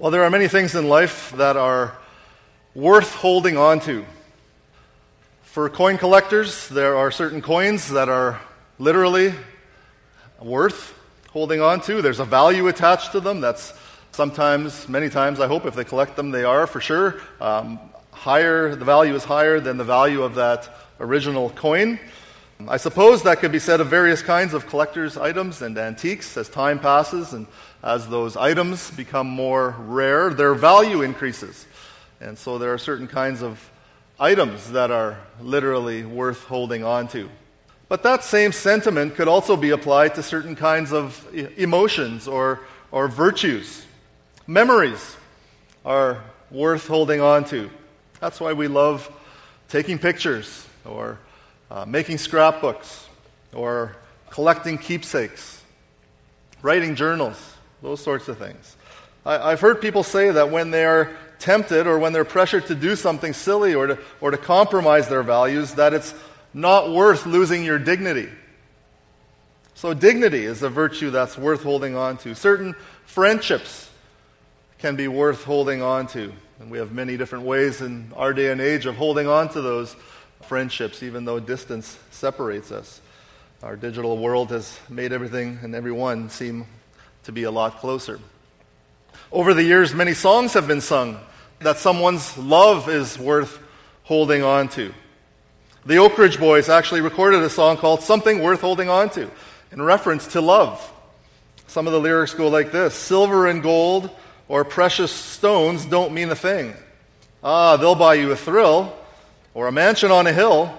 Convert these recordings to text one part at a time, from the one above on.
Well, there are many things in life that are worth holding on to. For coin collectors, there are certain coins that are literally worth holding on to. There's a value attached to them that's sometimes, many times, I hope, if they collect them, they are for sure. Um, higher, the value is higher than the value of that original coin. I suppose that could be said of various kinds of collector's items and antiques as time passes and as those items become more rare, their value increases. And so there are certain kinds of items that are literally worth holding on to. But that same sentiment could also be applied to certain kinds of emotions or, or virtues. Memories are worth holding on to. That's why we love taking pictures or uh, making scrapbooks or collecting keepsakes, writing journals, those sorts of things. I, have heard people say that when they are tempted or when they're pressured to do something silly or to, or to compromise their values, that it's not worth losing your dignity. So, dignity is a virtue that's worth holding on to. Certain friendships can be worth holding on to. And we have many different ways in our day and age of holding on to those friendships, even though distance separates us. Our digital world has made everything and everyone seem to be a lot closer. Over the years, many songs have been sung that someone's love is worth holding on to. The Oak Ridge Boys actually recorded a song called Something Worth Holding On to in reference to love. Some of the lyrics go like this Silver and gold or precious stones don't mean a thing. Ah, they'll buy you a thrill, or a mansion on a hill,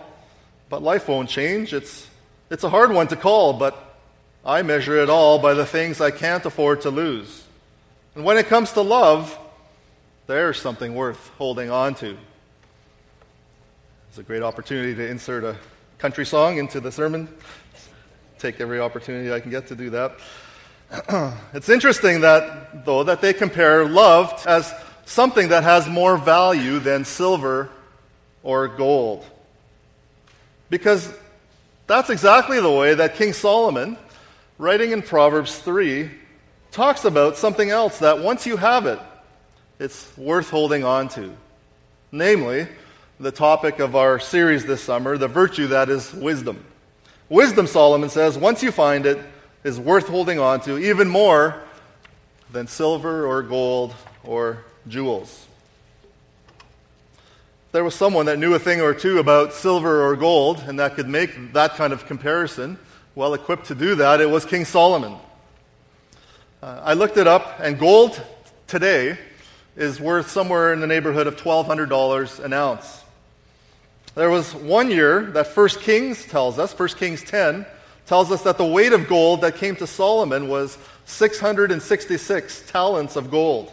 but life won't change. It's, it's a hard one to call, but I measure it all by the things I can't afford to lose. And when it comes to love, there's something worth holding on to. It's a great opportunity to insert a country song into the sermon. Take every opportunity I can get to do that. it's interesting that, though, that they compare love as something that has more value than silver or gold. Because that's exactly the way that King Solomon, writing in Proverbs 3, talks about something else that once you have it, it's worth holding on to. Namely, the topic of our series this summer, the virtue that is wisdom. Wisdom, Solomon says, once you find it, is worth holding on to even more than silver or gold or jewels there was someone that knew a thing or two about silver or gold and that could make that kind of comparison, well equipped to do that, it was King Solomon. Uh, I looked it up, and gold today is worth somewhere in the neighborhood of $1,200 an ounce. There was one year that First Kings tells us, First Kings 10, tells us that the weight of gold that came to Solomon was 666 talents of gold.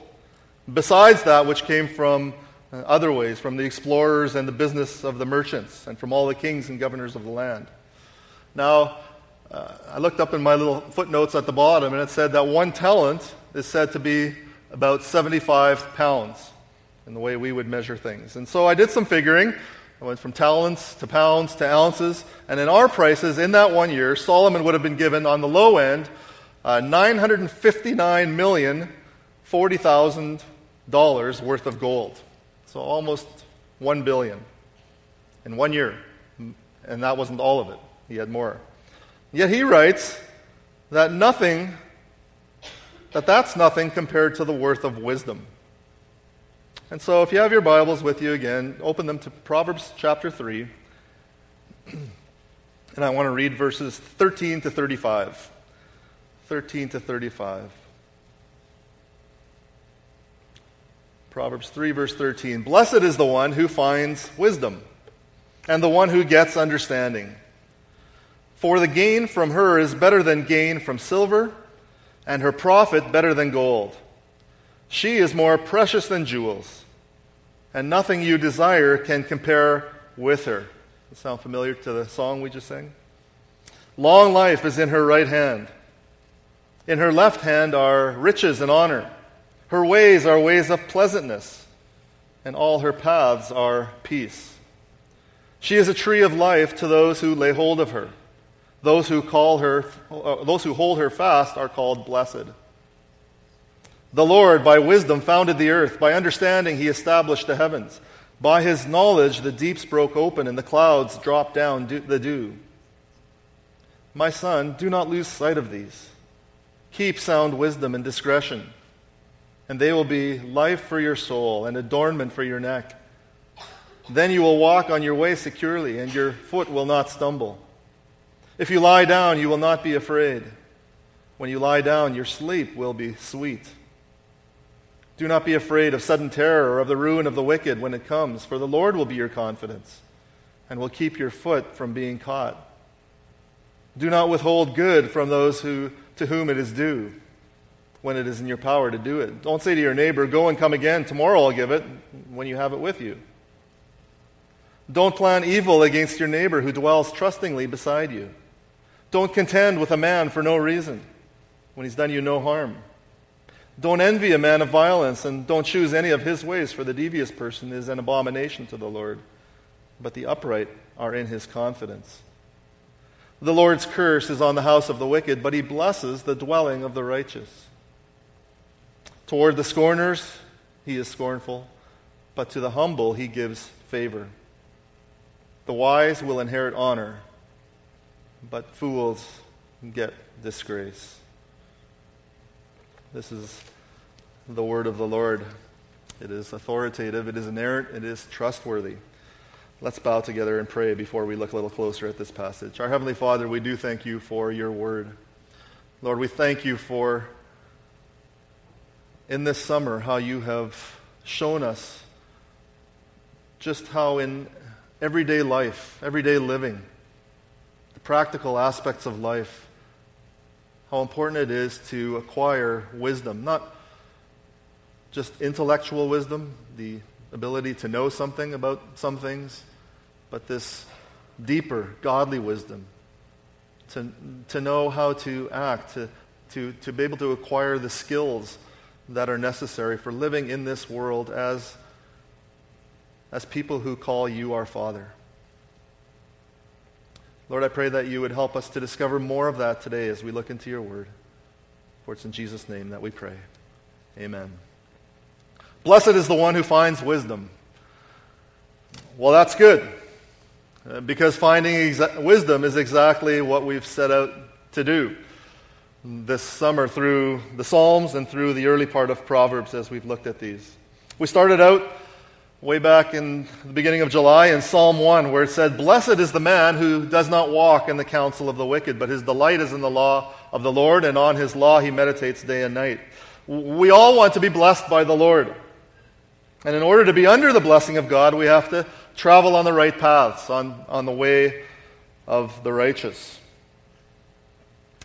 Besides that, which came from uh, other ways from the explorers and the business of the merchants and from all the kings and governors of the land. Now, uh, I looked up in my little footnotes at the bottom and it said that one talent is said to be about 75 pounds in the way we would measure things. And so I did some figuring. I went from talents to pounds to ounces. And in our prices, in that one year, Solomon would have been given on the low end uh, $959,040,000 worth of gold. So almost 1 billion in one year. And that wasn't all of it. He had more. Yet he writes that nothing that that's nothing compared to the worth of wisdom. And so if you have your Bibles with you again, open them to Proverbs chapter 3. And I want to read verses 13 to 35. 13 to 35. Proverbs 3, verse 13. Blessed is the one who finds wisdom, and the one who gets understanding. For the gain from her is better than gain from silver, and her profit better than gold. She is more precious than jewels, and nothing you desire can compare with her. Sound familiar to the song we just sang? Long life is in her right hand. In her left hand are riches and honor. Her ways are ways of pleasantness, and all her paths are peace. She is a tree of life to those who lay hold of her. Those who call her, uh, those who hold her fast are called blessed. The Lord, by wisdom, founded the earth. By understanding, he established the heavens. By his knowledge, the deeps broke open and the clouds dropped down the dew. My son, do not lose sight of these. Keep sound wisdom and discretion, and they will be life for your soul and adornment for your neck. Then you will walk on your way securely, and your foot will not stumble. If you lie down, you will not be afraid. When you lie down, your sleep will be sweet. Do not be afraid of sudden terror or of the ruin of the wicked when it comes, for the Lord will be your confidence and will keep your foot from being caught. Do not withhold good from those who, to whom it is due when it is in your power to do it. Don't say to your neighbor, Go and come again, tomorrow I'll give it, when you have it with you. Don't plan evil against your neighbor who dwells trustingly beside you. Don't contend with a man for no reason when he's done you no harm. Don't envy a man of violence, and don't choose any of his ways, for the devious person is an abomination to the Lord. But the upright are in his confidence. The Lord's curse is on the house of the wicked, but he blesses the dwelling of the righteous. Toward the scorners, he is scornful, but to the humble, he gives favor. The wise will inherit honor, but fools get disgrace. This is the word of the Lord. It is authoritative, it is inerrant, it is trustworthy. Let's bow together and pray before we look a little closer at this passage. Our Heavenly Father, we do thank you for your word. Lord, we thank you for in this summer how you have shown us just how in everyday life, everyday living, practical aspects of life, how important it is to acquire wisdom, not just intellectual wisdom, the ability to know something about some things, but this deeper, godly wisdom, to, to know how to act, to, to, to be able to acquire the skills that are necessary for living in this world as, as people who call you our Father. Lord, I pray that you would help us to discover more of that today as we look into your word. For it's in Jesus' name that we pray. Amen. Blessed is the one who finds wisdom. Well, that's good. Uh, because finding exa- wisdom is exactly what we've set out to do this summer through the Psalms and through the early part of Proverbs as we've looked at these. We started out way back in the beginning of July in Psalm 1, where it said, Blessed is the man who does not walk in the counsel of the wicked, but his delight is in the law of the Lord, and on his law he meditates day and night. We all want to be blessed by the Lord. And in order to be under the blessing of God, we have to travel on the right paths, on, on the way of the righteous,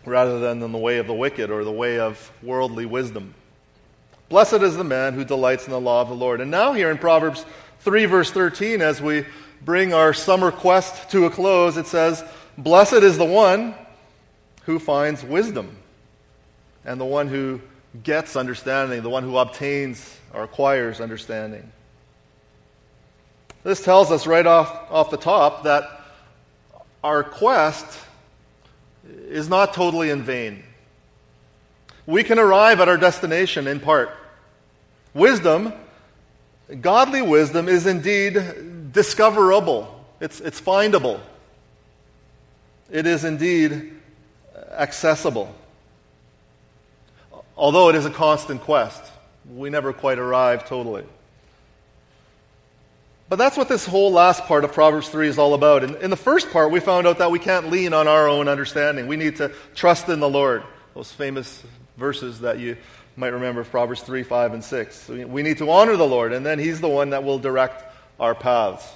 rather than in the way of the wicked or the way of worldly wisdom. Blessed is the man who delights in the law of the Lord. And now, here in Proverbs 3, verse 13, as we bring our summer quest to a close, it says, Blessed is the one who finds wisdom, and the one who gets understanding, the one who obtains or acquires understanding. This tells us right off, off the top that our quest is not totally in vain. We can arrive at our destination in part. Wisdom, godly wisdom, is indeed discoverable, it's, it's findable, it is indeed accessible. Although it is a constant quest, we never quite arrive totally. But that's what this whole last part of Proverbs 3 is all about. In, in, the first part, we found out that we can't lean on our own understanding. We need to trust in the Lord. Those famous verses that you might remember Proverbs 3, 5, and 6. We need to honor the Lord, and then He's the one that will direct our paths.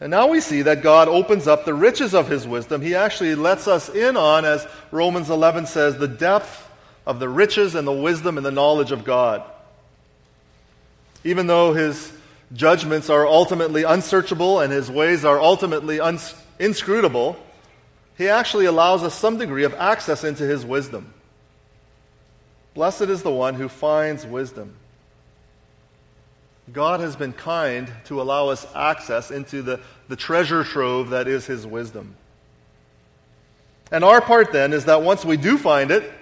And now we see that God opens up the riches of His wisdom. He actually lets us in on, as Romans 11 says, the depth of the riches and the wisdom and the knowledge of God. Even though His judgments are ultimately unsearchable and His ways are ultimately uns- inscrutable, He actually allows us some degree of access into His wisdom. Blessed is the one who finds wisdom. God has been kind to allow us access into the, the treasure trove that is his wisdom. And our part then is that once we do find it,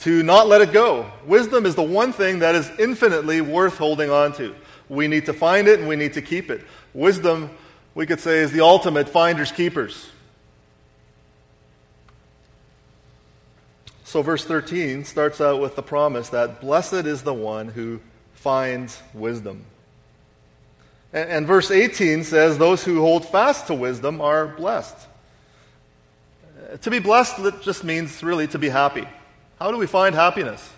to not let it go. Wisdom is the one thing that is infinitely worth holding on to. We need to find it and we need to keep it. Wisdom, we could say, is the ultimate finders keepers. So, verse 13 starts out with the promise that blessed is the one who finds wisdom. And, and verse 18 says, Those who hold fast to wisdom are blessed. Uh, to be blessed just means really to be happy. How do we find happiness?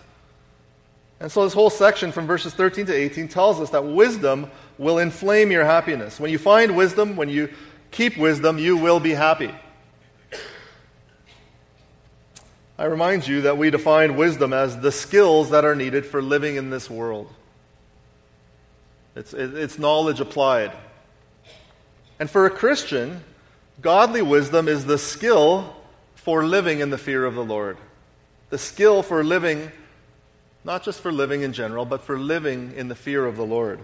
And so, this whole section from verses 13 to 18 tells us that wisdom will inflame your happiness. When you find wisdom, when you keep wisdom, you will be happy. I remind you that we define wisdom as the skills that are needed for living in this world. It's, it's knowledge applied. And for a Christian, godly wisdom is the skill for living in the fear of the Lord. The skill for living, not just for living in general, but for living in the fear of the Lord.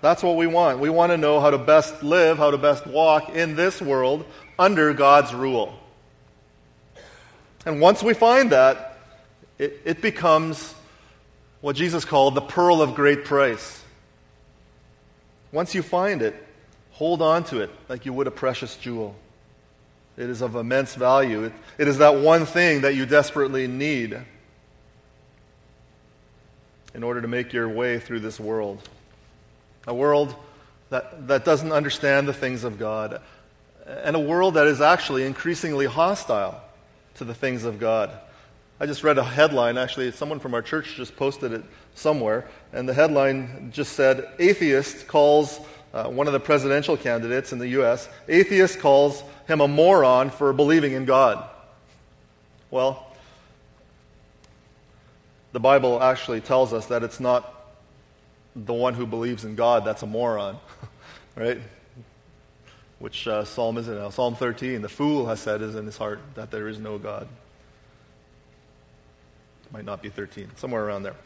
That's what we want. We want to know how to best live, how to best walk in this world under God's rule. And once we find that, it, it becomes what Jesus called the pearl of great price. Once you find it, hold on to it like you would a precious jewel. It is of immense value. It, it is that one thing that you desperately need in order to make your way through this world. A world that, that doesn't understand the things of God, and a world that is actually increasingly hostile to the things of God. I just read a headline, actually, someone from our church just posted it somewhere, and the headline just said Atheist calls uh, one of the presidential candidates in the U.S., atheist calls him a moron for believing in God. Well, the Bible actually tells us that it's not the one who believes in God that's a moron, right? Which uh, psalm is it now? Psalm 13. The fool has said is in his heart that there is no God. Might not be 13, somewhere around there.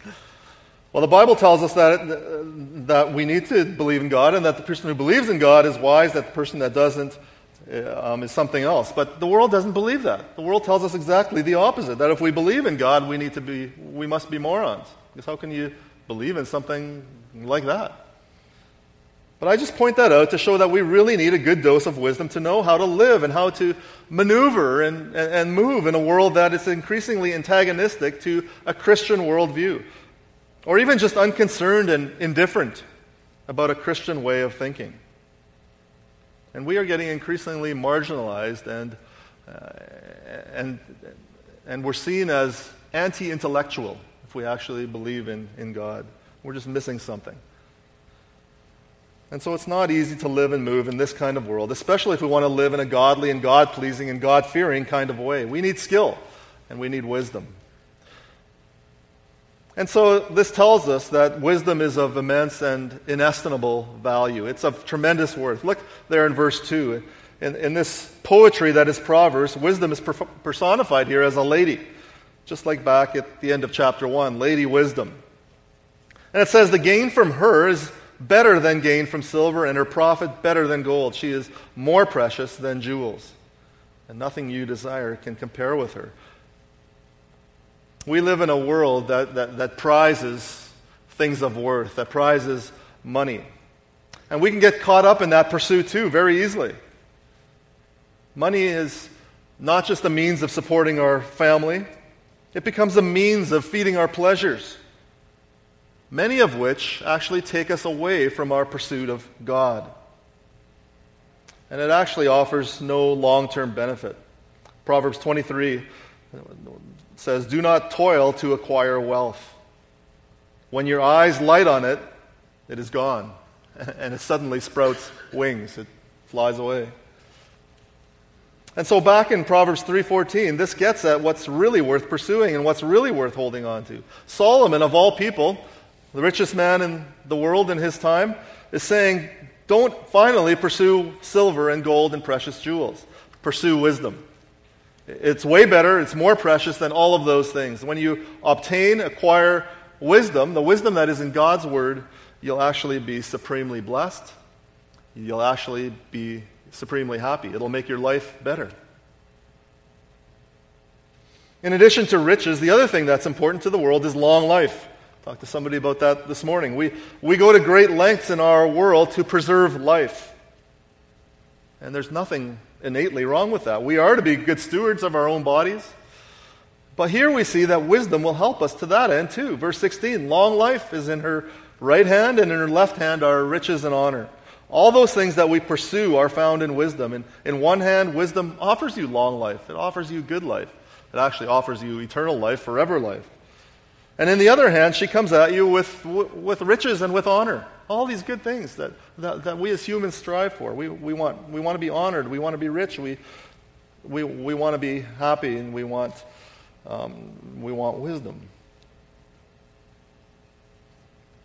Well, the Bible tells us that, that we need to believe in God and that the person who believes in God is wise, that the person that doesn't uh, um, is something else. But the world doesn't believe that. The world tells us exactly the opposite that if we believe in God, we, need to be, we must be morons. Because how can you believe in something like that? But I just point that out to show that we really need a good dose of wisdom to know how to live and how to maneuver and, and, and move in a world that is increasingly antagonistic to a Christian worldview, or even just unconcerned and indifferent about a Christian way of thinking. And we are getting increasingly marginalized and, uh, and, and we're seen as anti intellectual if we actually believe in, in God. We're just missing something. And so it's not easy to live and move in this kind of world, especially if we want to live in a godly and God pleasing and God fearing kind of way. We need skill and we need wisdom. And so this tells us that wisdom is of immense and inestimable value. It's of tremendous worth. Look there in verse 2. In, in this poetry that is Proverbs, wisdom is personified here as a lady, just like back at the end of chapter 1, Lady Wisdom. And it says, The gain from her is better than gain from silver, and her profit better than gold. She is more precious than jewels, and nothing you desire can compare with her. We live in a world that, that, that prizes things of worth, that prizes money. And we can get caught up in that pursuit too, very easily. Money is not just a means of supporting our family, it becomes a means of feeding our pleasures many of which actually take us away from our pursuit of God. And it actually offers no long term benefit. Proverbs 23 says, Do not toil to acquire wealth. When your eyes light on it, it is gone, and it suddenly sprouts wings. It flies away. And so back in Proverbs 3:14, this gets at what's really worth pursuing and what's really worth holding on to. Solomon of all people the richest man in the world in his time, is saying, don't finally pursue silver and gold and precious jewels. Pursue wisdom. It's way better, it's more precious than all of those things. When you obtain, acquire wisdom, the wisdom that is in God's Word, you'll actually be supremely blessed. You'll actually be supremely happy. It'll make your life better. In addition to riches, the other thing that's important to the world is long life. Talked to somebody about that this morning. We, we go to great lengths in our world to preserve life. And there's nothing innately wrong with that. We are to be good stewards of our own bodies. But here we see that wisdom will help us to that end too. Verse 16 long life is in her right hand, and in her left hand are riches and honor. All those things that we pursue are found in wisdom. And in one hand, wisdom offers you long life, it offers you good life, it actually offers you eternal life, forever life. And in the other hand, she comes at you with, with riches and with honor. All these good things that, that, that we as humans strive for. We, we, want, we want to be honored. We want to be rich. We, we, we want to be happy. And we want, um, we want wisdom.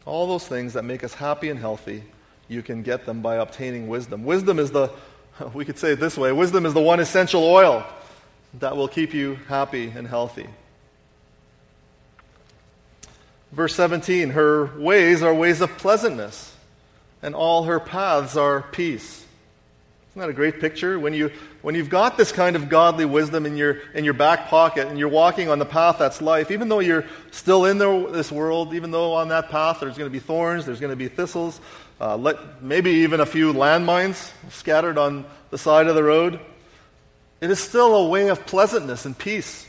All those things that make us happy and healthy, you can get them by obtaining wisdom. Wisdom is the, we could say it this way wisdom is the one essential oil that will keep you happy and healthy. Verse 17 Her ways are ways of pleasantness, and all her paths are peace. Isn't that a great picture? When, you, when you've got this kind of godly wisdom in your, in your back pocket and you're walking on the path that's life, even though you're still in the, this world, even though on that path there's going to be thorns, there's going to be thistles, uh, let, maybe even a few landmines scattered on the side of the road, it is still a way of pleasantness and peace.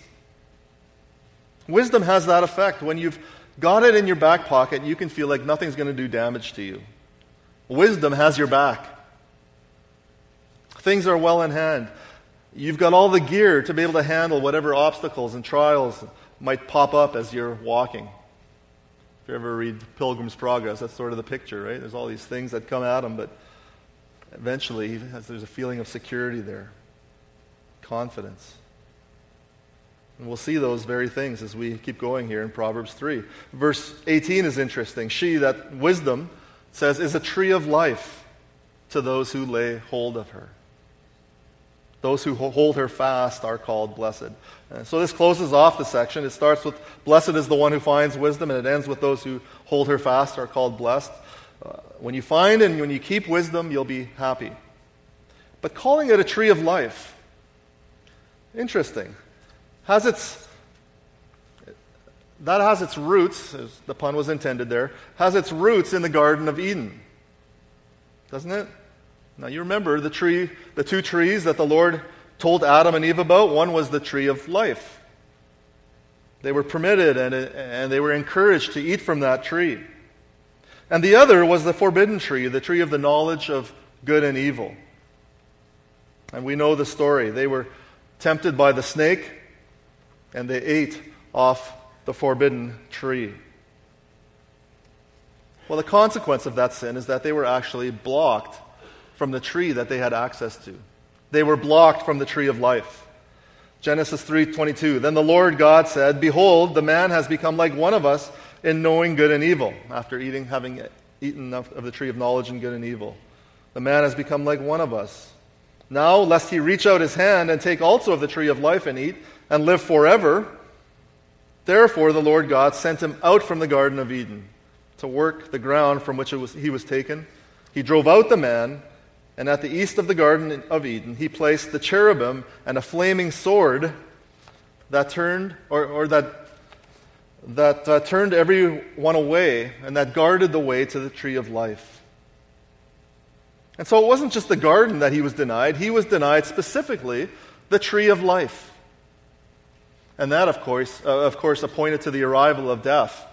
Wisdom has that effect. When you've got it in your back pocket, you can feel like nothing's going to do damage to you. Wisdom has your back. Things are well in hand. You've got all the gear to be able to handle whatever obstacles and trials might pop up as you're walking. If you ever read Pilgrim's Progress, that's sort of the picture, right? There's all these things that come at him, but eventually there's a feeling of security there, confidence. And we'll see those very things as we keep going here in Proverbs 3. Verse 18 is interesting. She, that wisdom, says, is a tree of life to those who lay hold of her. Those who hold her fast are called blessed. And so this closes off the section. It starts with, Blessed is the one who finds wisdom, and it ends with, Those who hold her fast are called blessed. Uh, when you find and when you keep wisdom, you'll be happy. But calling it a tree of life, interesting has its that has its roots, as the pun was intended there, has its roots in the Garden of Eden. Doesn't it? Now you remember the tree, the two trees that the Lord told Adam and Eve about. One was the tree of life. They were permitted and, and they were encouraged to eat from that tree. And the other was the forbidden tree, the tree of the knowledge of good and evil. And we know the story. They were tempted by the snake and they ate off the forbidden tree. Well, the consequence of that sin is that they were actually blocked from the tree that they had access to. They were blocked from the tree of life. Genesis 3:22 Then the Lord God said, "Behold, the man has become like one of us in knowing good and evil." After eating having eaten of, of the tree of knowledge and good and evil. The man has become like one of us. Now, lest he reach out his hand and take also of the tree of life and eat, and live forever. Therefore, the Lord God sent him out from the Garden of Eden to work the ground from which was, he was taken. He drove out the man, and at the east of the Garden of Eden, he placed the cherubim and a flaming sword that turned, or, or that, that uh, turned everyone away and that guarded the way to the tree of life. And so it wasn't just the garden that he was denied, he was denied specifically the tree of life. And that, of course, uh, of course, pointed to the arrival of death.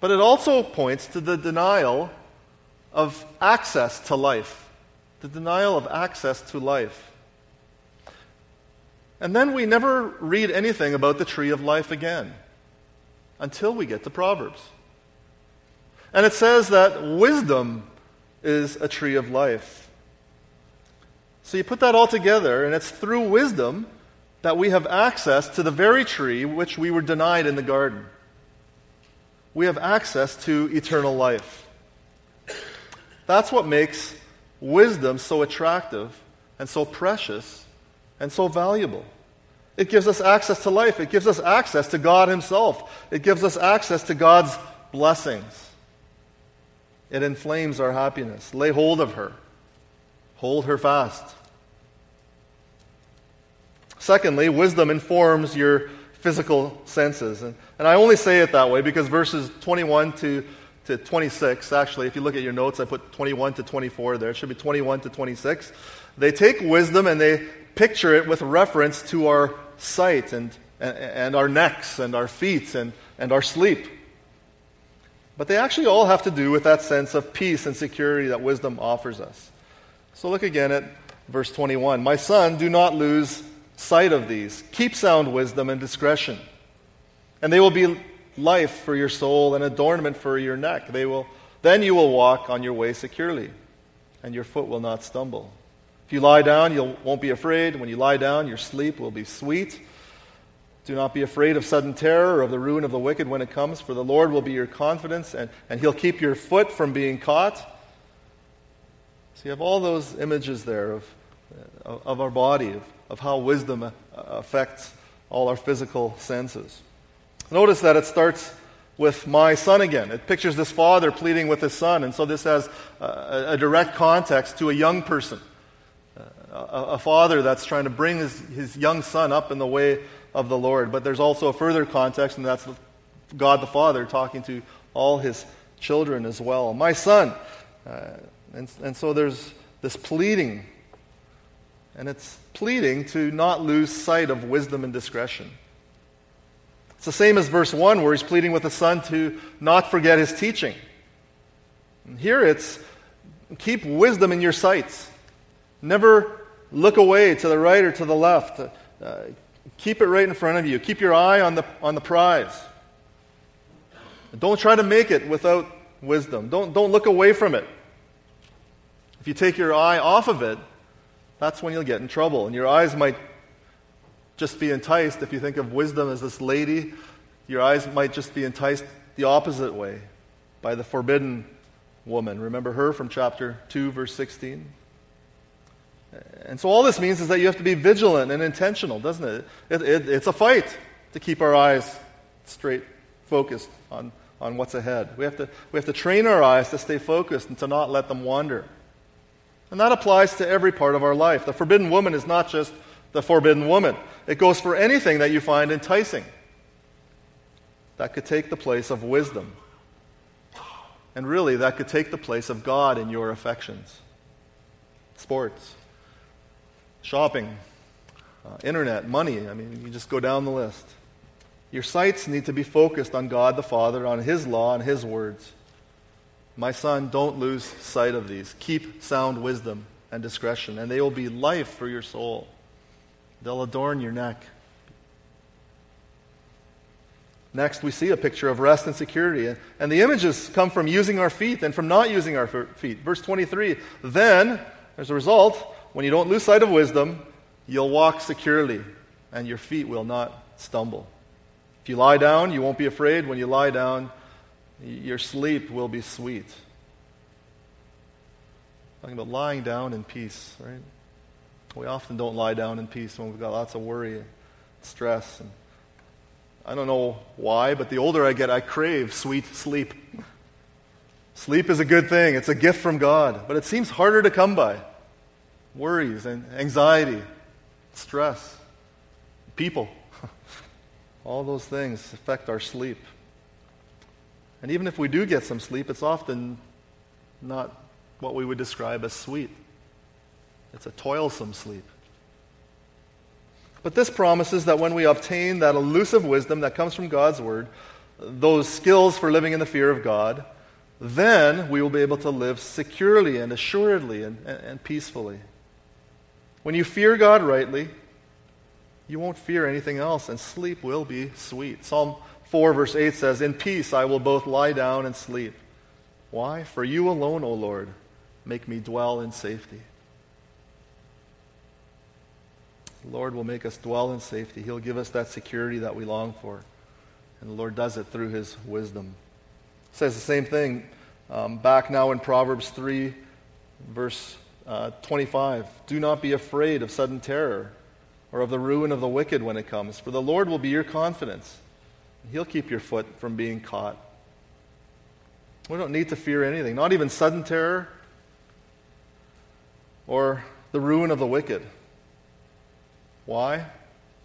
But it also points to the denial of access to life. The denial of access to life. And then we never read anything about the tree of life again until we get to Proverbs. And it says that wisdom is a tree of life. So you put that all together, and it's through wisdom that we have access to the very tree which we were denied in the garden. We have access to eternal life. That's what makes wisdom so attractive and so precious and so valuable. It gives us access to life. It gives us access to God Himself. It gives us access to God's blessings. It inflames our happiness. Lay hold of her, hold her fast. Secondly, wisdom informs your physical senses. And, and I only say it that way because verses 21 to, to 26, actually, if you look at your notes, I put 21 to 24 there. It should be 21 to 26. They take wisdom and they picture it with reference to our sight and, and, and our necks and our feet and, and our sleep. But they actually all have to do with that sense of peace and security that wisdom offers us. So look again at verse 21. My son, do not lose sight of these. Keep sound wisdom and discretion. And they will be life for your soul and adornment for your neck. They will, then you will walk on your way securely, and your foot will not stumble. If you lie down, you won't be afraid. When you lie down, your sleep will be sweet. Do not be afraid of sudden terror or of the ruin of the wicked when it comes, for the Lord will be your confidence, and, and He'll keep your foot from being caught. So you have all those images there of, of our body, of, of how wisdom uh, affects all our physical senses. Notice that it starts with my son again. It pictures this father pleading with his son, and so this has a, direct context to a young person. A, a father that's trying to bring his, his young son up in the way of the Lord. But there's also a further context, and that's God the Father talking to all his children as well. My son. Uh, and, and so there's this pleading, and it's pleading to not lose sight of wisdom and discretion. It's the same as verse 1, where he's pleading with the son to not forget his teaching. And here it's keep wisdom in your sights. Never look away to the right or to the left. Uh, Keep it right in front of you. Keep your eye on the, on the prize. Don't try to make it without wisdom. Don't, don't look away from it. If you take your eye off of it, that's when you'll get in trouble. And your eyes might just be enticed. If you think of wisdom as this lady, your eyes might just be enticed the opposite way by the forbidden woman. Remember her from chapter 2, verse 16? And so all this means is that you have to be vigilant and intentional, doesn't it? it, it it's a fight to keep our eyes straight, focused on, on what's ahead. We have, to, we have to train our eyes to stay focused and to not let them wander. And that applies to every part of our life. The forbidden woman is not just the forbidden woman, it goes for anything that you find enticing. That could take the place of wisdom. And really, that could take the place of God in your affections. Sports, shopping, uh, internet, money. I mean, you just go down the list. Your sights need to be focused on God the Father, on His law, and His words. My son, don't lose sight of these. Keep sound wisdom and discretion, and they will be life for your soul. They'll adorn your neck. Next, we see a picture of rest and security. And the images come from using our feet and from not using our feet. Verse 23 Then, as a result, when you don't lose sight of wisdom, you'll walk securely and your feet will not stumble. If you lie down, you won't be afraid. When you lie down, your sleep will be sweet. Talking about lying down in peace, right? We often don't lie down in peace when we've got lots of worry and stress. And I don't know why, but the older I get, I crave sweet sleep. Sleep is a good thing, it's a gift from God, but it seems harder to come by worries and anxiety, stress, people. All those things affect our sleep. And even if we do get some sleep, it's often not what we would describe as sweet. It's a toilsome sleep. But this promises that when we obtain that elusive wisdom that comes from God's Word, those skills for living in the fear of God, then we will be able to live securely and assuredly and, and, peacefully. When you fear God rightly, you won't fear anything else, and sleep will be sweet. Psalm 4, verse 8 says, In peace I will both lie down and sleep. Why? For you alone, O Lord, make me dwell in safety. The Lord will make us dwell in safety. He'll give us that security that we long for. And the Lord does it through his wisdom. It says the same thing um, back now in Proverbs 3, verse uh, 25 Do not be afraid of sudden terror or of the ruin of the wicked when it comes, for the Lord will be your confidence. He'll keep your foot from being caught. We don't need to fear anything, not even sudden terror or the ruin of the wicked. Why?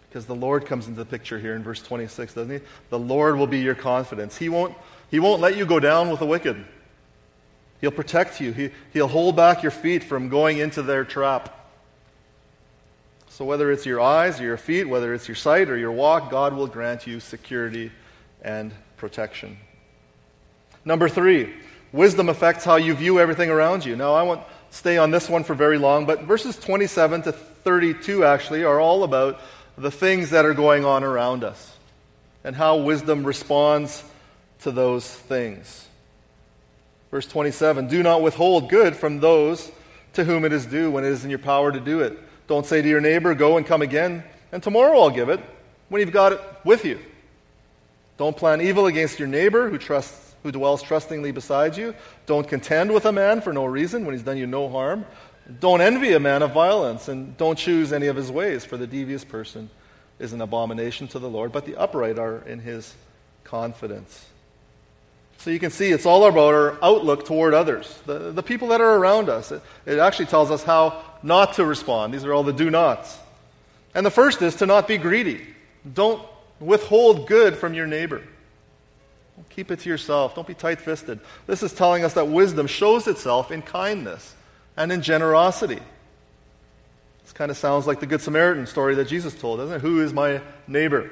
Because the Lord comes into the picture here in verse 26, doesn't he? The Lord will be your confidence. He won't, he won't let you go down with the wicked. He'll protect you. He, he'll hold back your feet from going into their trap. So, whether it's your eyes or your feet, whether it's your sight or your walk, God will grant you security and protection. Number three, wisdom affects how you view everything around you. Now, I won't stay on this one for very long, but verses 27 to 32 actually are all about the things that are going on around us and how wisdom responds to those things. Verse 27 Do not withhold good from those to whom it is due when it is in your power to do it. Don't say to your neighbor, Go and come again, and tomorrow I'll give it, when you've got it with you. Don't plan evil against your neighbor who, trusts, who dwells trustingly beside you. Don't contend with a man for no reason when he's done you no harm. Don't envy a man of violence, and don't choose any of his ways, for the devious person is an abomination to the Lord, but the upright are in his confidence. So you can see it's all about our outlook toward others, the, the people that are around us. It, it actually tells us how not to respond. These are all the do nots. And the first is to not be greedy. Don't withhold good from your neighbor. Don't keep it to yourself. Don't be tight fisted. This is telling us that wisdom shows itself in kindness and in generosity. This kind of sounds like the Good Samaritan story that Jesus told, doesn't it? Who is my neighbor?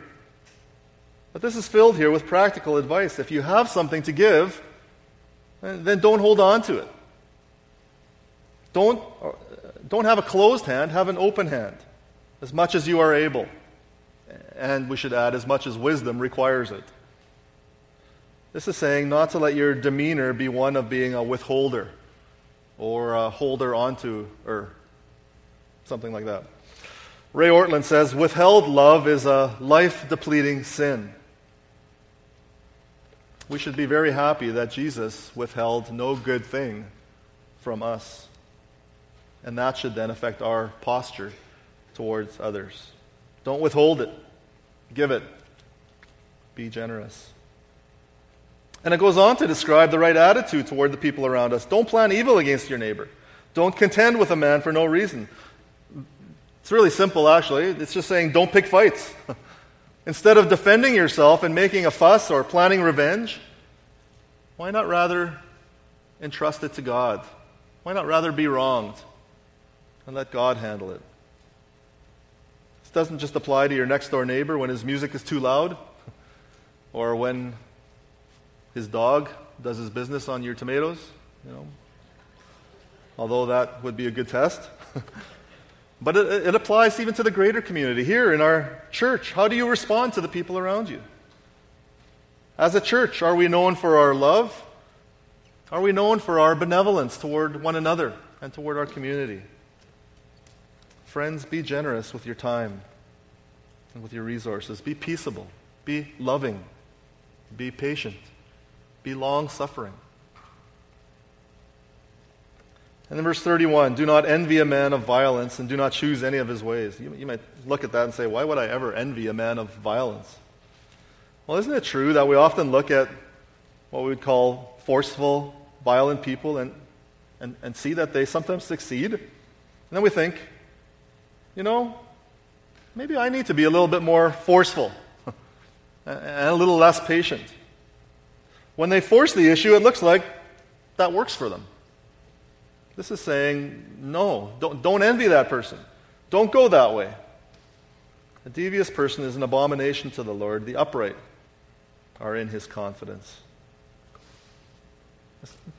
But this is filled here with practical advice. If you have something to give, then don't hold on to it. Don't, don't have a closed hand, have an open hand, as much as you are able. And we should add, as much as wisdom requires it. This is saying not to let your demeanor be one of being a withholder or a holder onto, or something like that. Ray Ortlund says, withheld love is a life depleting sin we should be very happy that Jesus withheld no good thing from us. And that should then affect our posture towards others. Don't withhold it, give it. Be generous. And it goes on to describe the right attitude toward the people around us. Don't plan evil against your neighbor. Don't contend with a man for no reason. It's really simple, actually. It's just saying don't pick fights. Instead of defending yourself and making a fuss or planning revenge, why not rather entrust it to God? Why not rather be wronged and let God handle it? This doesn't just apply to your next door neighbor when his music is too loud or when his dog does his business on your tomatoes, you know. Although that would be a good test. But it, it, applies even to the greater community here in our church. How do you respond to the people around you? As a church, are we known for our love? Are we known for our benevolence toward one another and toward our community? Friends, be generous with your time and with your resources. Be peaceable. Be loving. Be patient. Be long suffering. And then verse 31 do not envy a man of violence and do not choose any of his ways. You, you, might look at that and say, why would I ever envy a man of violence? Well, isn't it true that we often look at what we would call forceful, violent people and, and, and see that they sometimes succeed? And then we think, you know, maybe I need to be a little bit more forceful and a little less patient. When they force the issue, it looks like that works for them. This is saying, no, don't, don't envy that person. Don't go that way. A devious person is an abomination to the Lord. The upright are in his confidence.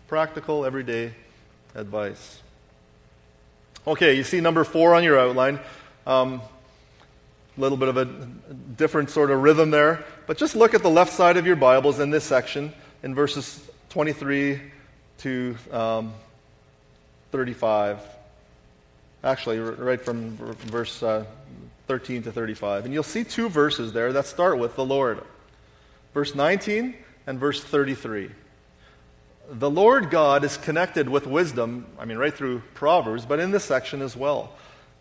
practical, everyday advice. Okay, you see number four on your outline. A um, little bit of a different sort of rhythm there. But just look at the left side of your Bibles in this section, in verses 23 to um, 35. Actually, right from verse uh, 13 to 35. And you'll see two verses there that start with the Lord. Verse 19 and verse 33. The Lord God is connected with wisdom, I mean, right through Proverbs, but in this section as well.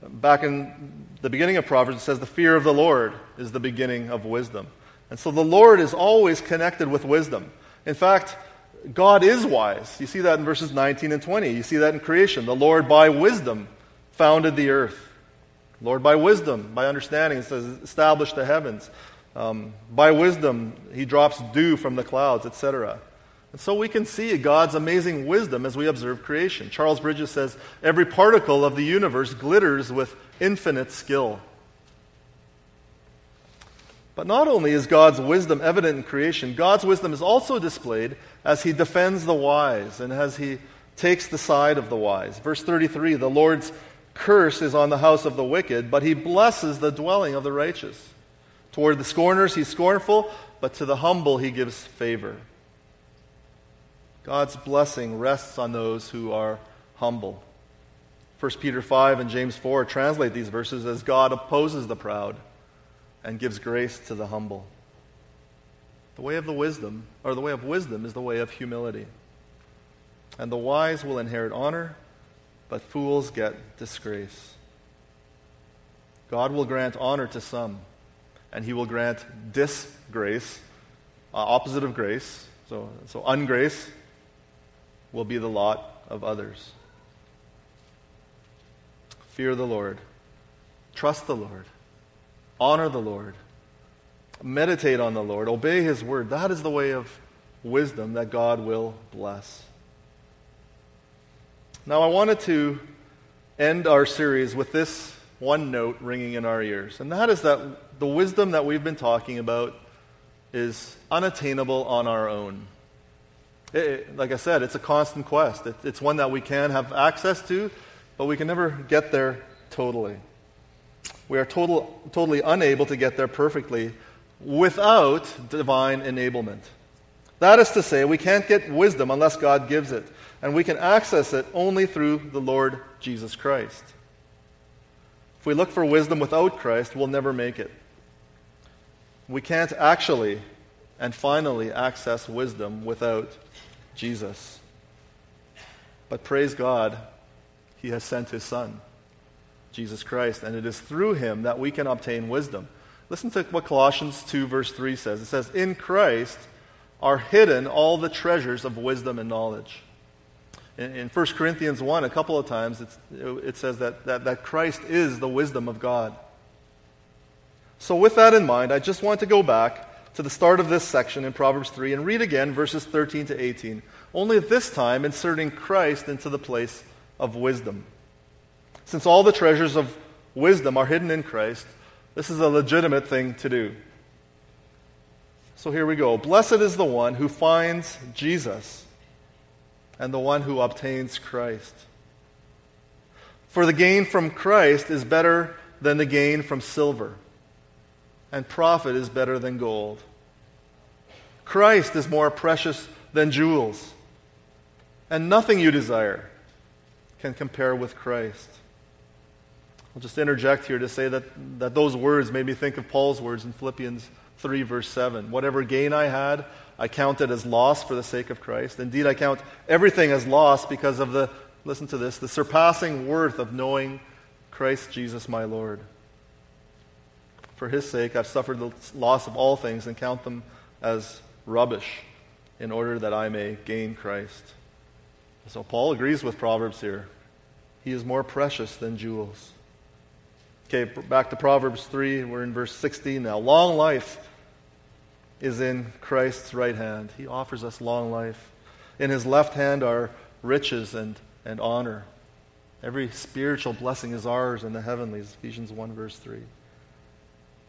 Back in the beginning of Proverbs, it says, The fear of the Lord is the beginning of wisdom. And so the Lord is always connected with wisdom. In fact, God is wise. You see that in verses 19 and 20. You see that in creation. The Lord, by wisdom, founded the earth. Lord, by wisdom, by understanding, it says, established the heavens. Um, by wisdom, he drops dew from the clouds, etc. And so we can see God's amazing wisdom as we observe creation. Charles Bridges says, every particle of the universe glitters with infinite skill. But not only is God's wisdom evident in creation, God's wisdom is also displayed as he defends the wise and as he takes the side of the wise. Verse 33 The Lord's curse is on the house of the wicked, but he blesses the dwelling of the righteous. Toward the scorners he's scornful, but to the humble he gives favor. God's blessing rests on those who are humble. 1 Peter 5 and James 4 translate these verses as God opposes the proud and gives grace to the humble. The way of the wisdom, or the way of wisdom is the way of humility. And the wise will inherit honor, but fools get disgrace. God will grant honor to some, and he will grant disgrace, uh, opposite of grace. So, so ungrace will be the lot of others. Fear the Lord. Trust the Lord. Honor the Lord. Meditate on the Lord. Obey His word. That is the way of wisdom that God will bless. Now, I wanted to end our series with this one note ringing in our ears, and that is that the wisdom that we've been talking about is unattainable on our own. It, like I said, it's a constant quest. It, it's one that we can have access to, but we can never get there totally. We are total, totally unable to get there perfectly without divine enablement. That is to say, we can't get wisdom unless God gives it, and we can access it only through the Lord Jesus Christ. If we look for wisdom without Christ, we'll never make it. We can't actually and finally access wisdom without Jesus. But praise God, He has sent His Son. Jesus Christ, and it is through him that we can obtain wisdom. Listen to what Colossians 2, verse 3 says. It says, In Christ are hidden all the treasures of wisdom and knowledge. In, in 1 Corinthians 1, a couple of times, it says that, that, that Christ is the wisdom of God. So, with that in mind, I just want to go back to the start of this section in Proverbs 3 and read again verses 13 to 18, only this time inserting Christ into the place of wisdom. Since all the treasures of wisdom are hidden in Christ, this is a legitimate thing to do. So here we go. Blessed is the one who finds Jesus and the one who obtains Christ. For the gain from Christ is better than the gain from silver, and profit is better than gold. Christ is more precious than jewels, and nothing you desire can compare with Christ. I'll just interject here to say that, that those words made me think of Paul's words in Philippians 3, verse 7. Whatever gain I had, I counted as loss for the sake of Christ. Indeed, I count everything as loss because of the, listen to this, the surpassing worth of knowing Christ Jesus my Lord. For his sake, I've suffered the loss of all things and count them as rubbish in order that I may gain Christ. So Paul agrees with Proverbs here. He is more precious than jewels. Okay, back to Proverbs 3. We're in verse 16 now. Long life is in Christ's right hand. He offers us long life. In his left hand are riches and, and honor. Every spiritual blessing is ours in the heavenlies. Ephesians 1, verse 3.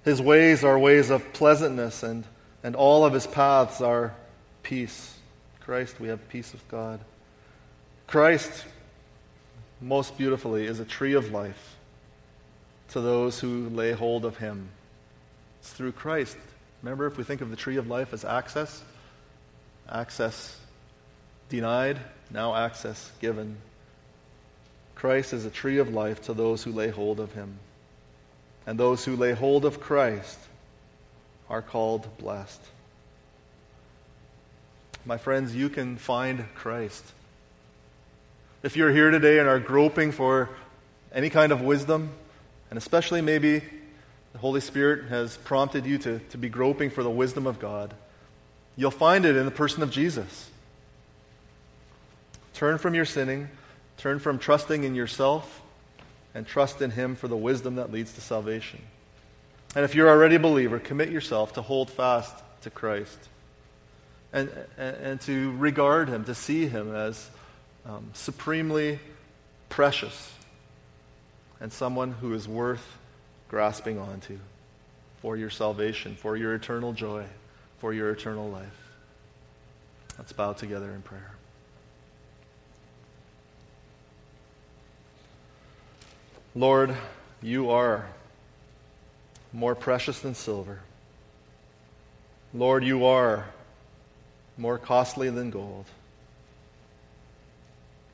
His ways are ways of pleasantness, and, and all of his paths are peace. Christ, we have peace with God. Christ, most beautifully, is a tree of life to those who lay hold of him. It's through Christ. Remember, if we think of the tree of life as access, access denied, now access given. Christ is a tree of life to those who lay hold of him. And those who lay hold of Christ are called blessed. My friends, you can find Christ. If you're here today and are groping for any kind of wisdom, and especially maybe the Holy Spirit has prompted you to, to be groping for the wisdom of God. You'll find it in the person of Jesus. Turn from your sinning, turn from trusting in yourself, and trust in Him for the wisdom that leads to salvation. And if you're already a believer, commit yourself to hold fast to Christ and, and, and to regard Him, to see Him as um, supremely precious and someone who is worth grasping onto for your salvation, for your eternal joy, for your eternal life. Let's bow together in prayer. Lord, you are more precious than silver. Lord, you are more costly than gold.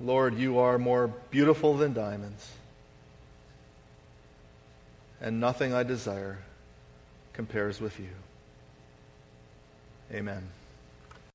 Lord, you are more beautiful than diamonds. And nothing I desire compares with you. Amen.